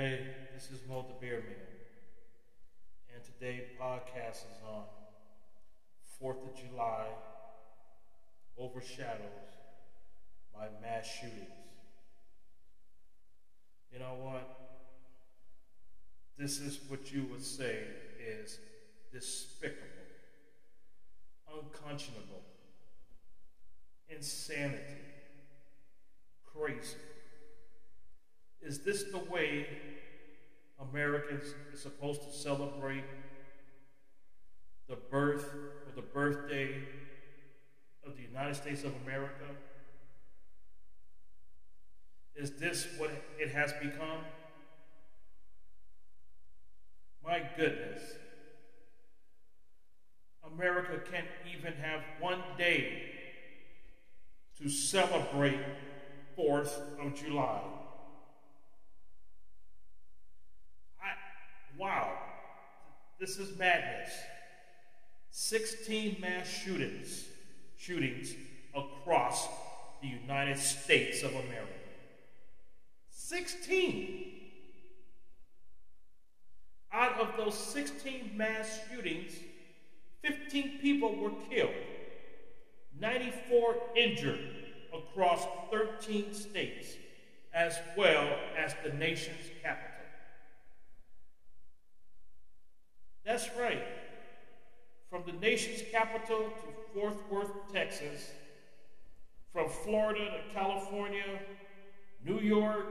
Hey, this is Mo the Beer Man, and today podcast is on Fourth of July overshadows by mass shootings. You know what? This is what you would say is despicable, unconscionable, insanity, crazy. Is this the way Americans are supposed to celebrate the birth or the birthday of the United States of America? Is this what it has become? My goodness. America can't even have one day to celebrate 4th of July. I, wow, this is madness. 16 mass shootings, shootings across the United States of America. 16. Out of those 16 mass shootings, 15 people were killed, 94 injured across 13 states, as well as the nation's capital. That's right. From the nation's capital to Fort Worth, Texas, from Florida to California, New York,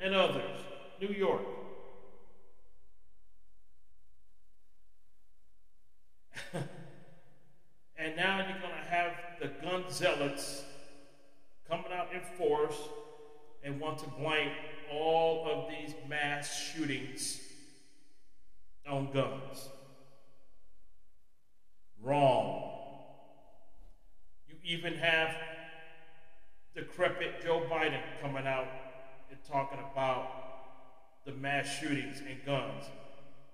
and others. New York. and now you're going to have the gun zealots coming out in force and want to blame all of these mass shootings on guns. Wrong. You even have decrepit Joe Biden coming out and talking about the mass shootings and guns,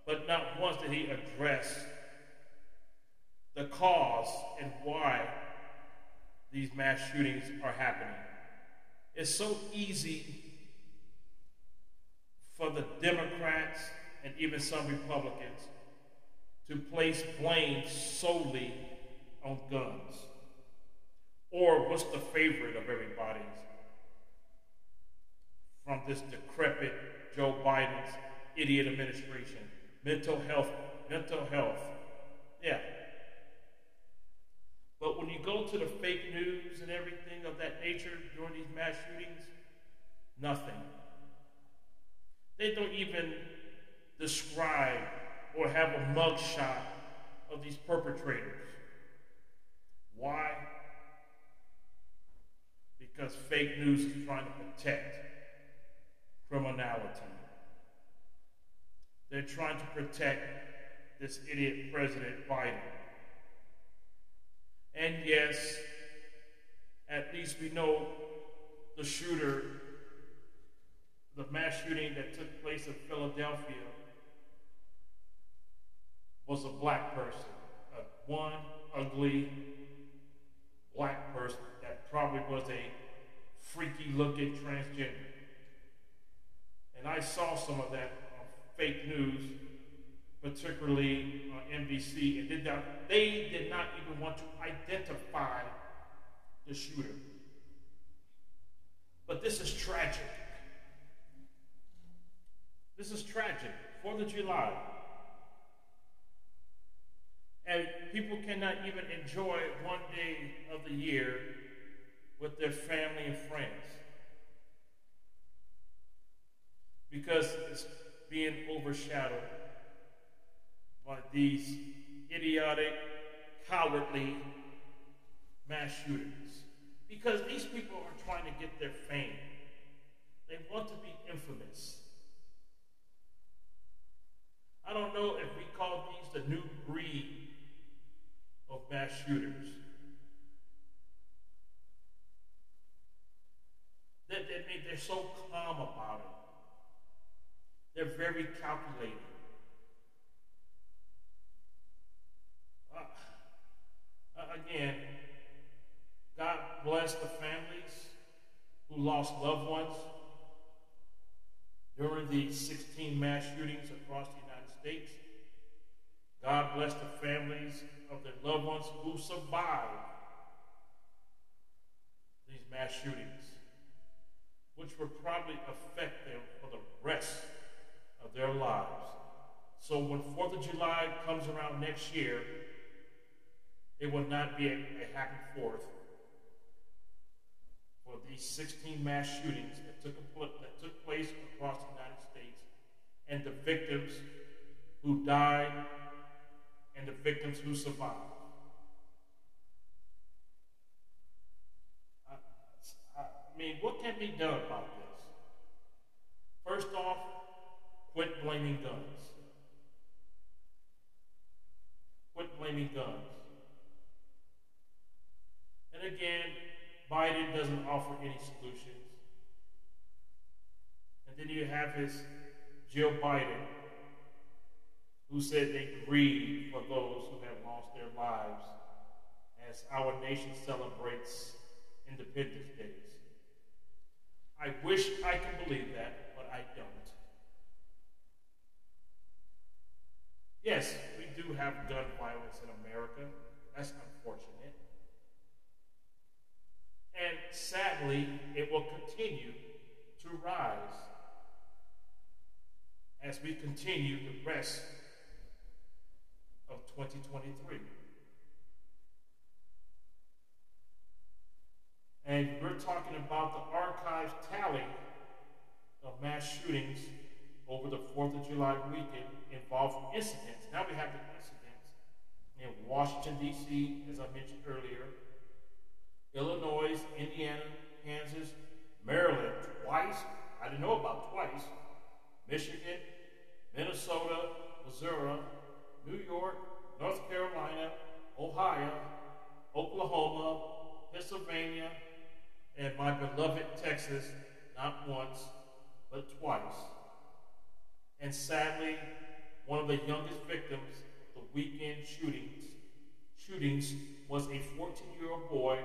but not once did he address the cause and why these mass shootings are happening. It's so easy for the Democrats and even some Republicans to place blame solely on guns. Or what's the favorite of everybody's? From this decrepit Joe Biden's idiot administration. Mental health, mental health. Yeah. But when you go to the fake news and everything of that nature during these mass shootings, nothing. They don't even describe or have a mugshot of these perpetrators. Why? Because fake news is trying to protect criminality. They're trying to protect this idiot President Biden. And yes, at least we know the shooter, the mass shooting that took place in Philadelphia, was a black person. A one ugly black person that probably was a freaky looking transgender. And I saw some of that fake news, particularly on NBC, and did not, they did not even want to identify the shooter. But this is tragic. This is tragic. Fourth of July. And people cannot even enjoy one day of the year with their family and friends because it's being overshadowed by these idiotic, cowardly mass shooters. Because these people are trying to get their fame, they want to be infamous. I don't know if we call these the new breed of mass shooters. They, they, they're so calm about it. They're very calculated. Uh, uh, again, God bless the families who lost loved ones during the 16 mass shootings across the United States. God bless the families of their loved ones who survived these mass shootings, which will probably affect them for the rest of their lives. So when 4th of July comes around next year, it will not be a, a happy 4th for these 16 mass shootings that took, that took place across the United States and the victims who died and the victims who survived. I, I mean, what can be done about this? First off, quit blaming guns. Quit blaming guns. And again, Biden doesn't offer any solutions. And then you have his Jill Biden, who said they grieve for those who have lost their lives as our nation celebrates Independence Days. I wish I could believe that, but I don't. Yes, we do have gun violence in America. That's unfortunate. And sadly, it will continue to rise as we continue the rest of 2023. And we're talking about the archives tally of mass shootings over the 4th of July weekend involving incidents. Now we have the incidents in Washington, D.C., as I mentioned earlier, Illinois, Indiana, Kansas, Maryland twice. I didn't know about twice. Michigan, Minnesota, Missouri, New York, North Carolina, Ohio, Oklahoma, Pennsylvania, and my beloved Texas, not once, but twice. And sadly, one of the youngest victims of the weekend shootings, shootings was a 14-year-old boy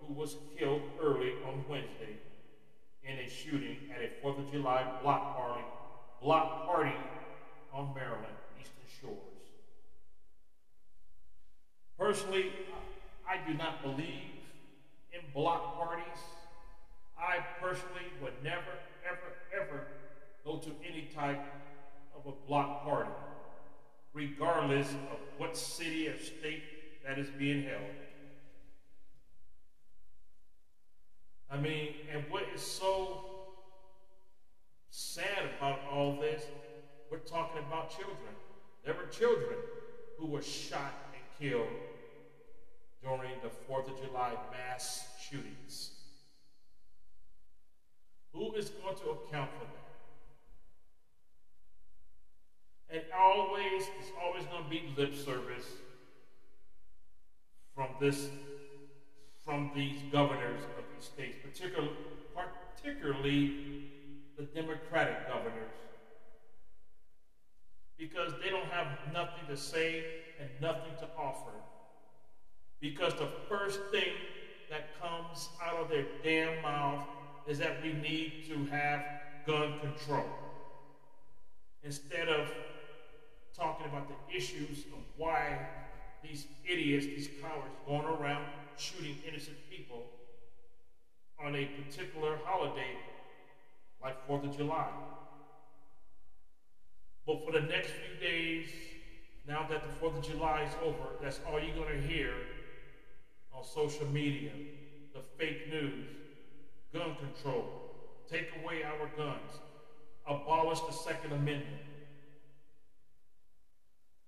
who was killed early on Wednesday in a shooting at a 4th of July block party, block party on Maryland, Eastern Shores. Personally, I do not believe in block parties. I personally would never, ever, ever go to any type of a block party, regardless of what city or state that is being held. I mean, and what is so sad about all this, we're talking about children. There were children who were shot and killed during the 4th of July mass shootings. Who is going to account for that? And always, it's always going to be lip service this, from these governors of these states, particularly, particularly the Democratic governors, because they don't have nothing to say and nothing to offer. Because the first thing that comes out of their damn mouth is that we need to have gun control. Instead of talking about the issues of why these idiots, these cowards, going around shooting innocent people on a particular holiday like 4th of July. But for the next few days, now that the 4th of July is over, that's all you're going to hear on social media the fake news, gun control, take away our guns, abolish the Second Amendment.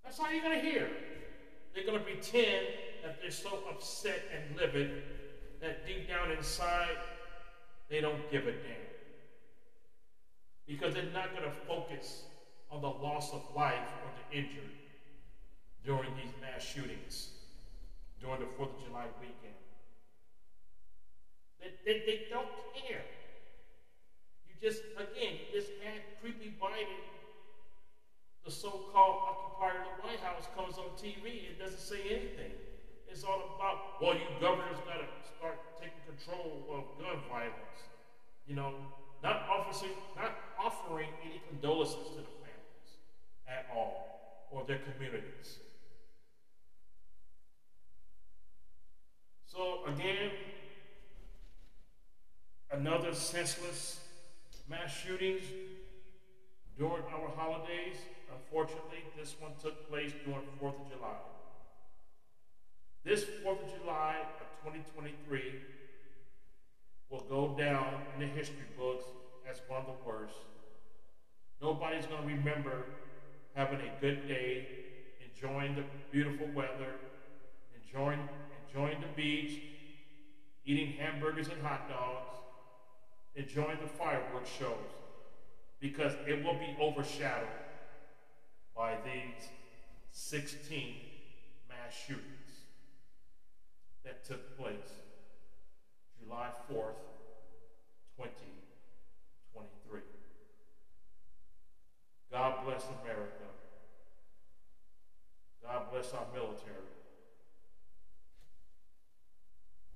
That's all you're going to hear. They're going to pretend that they're so upset and livid that deep down inside, they don't give a damn. Because they're not going to focus on the loss of life or the injury during these mass shootings during the 4th of July weekend. They, they, they don't care. You just, again, you just had creepy Biden, the so called occupier of the White House, comes on TV and doesn't say anything. It's all about, well, you governors got to start taking control of gun violence. You know, not offering, not offering any condolences to the families at all or their communities. So, again, another senseless mass shootings during our holidays. Unfortunately, this one took place during 4th of July. This 4th of July of 2023 will go down in the history books as one of the worst. Nobody's going to remember having a good day, enjoying the beautiful weather, enjoying, enjoying the beach, eating hamburgers and hot dogs, enjoying the fireworks shows, because it will be overshadowed by these 16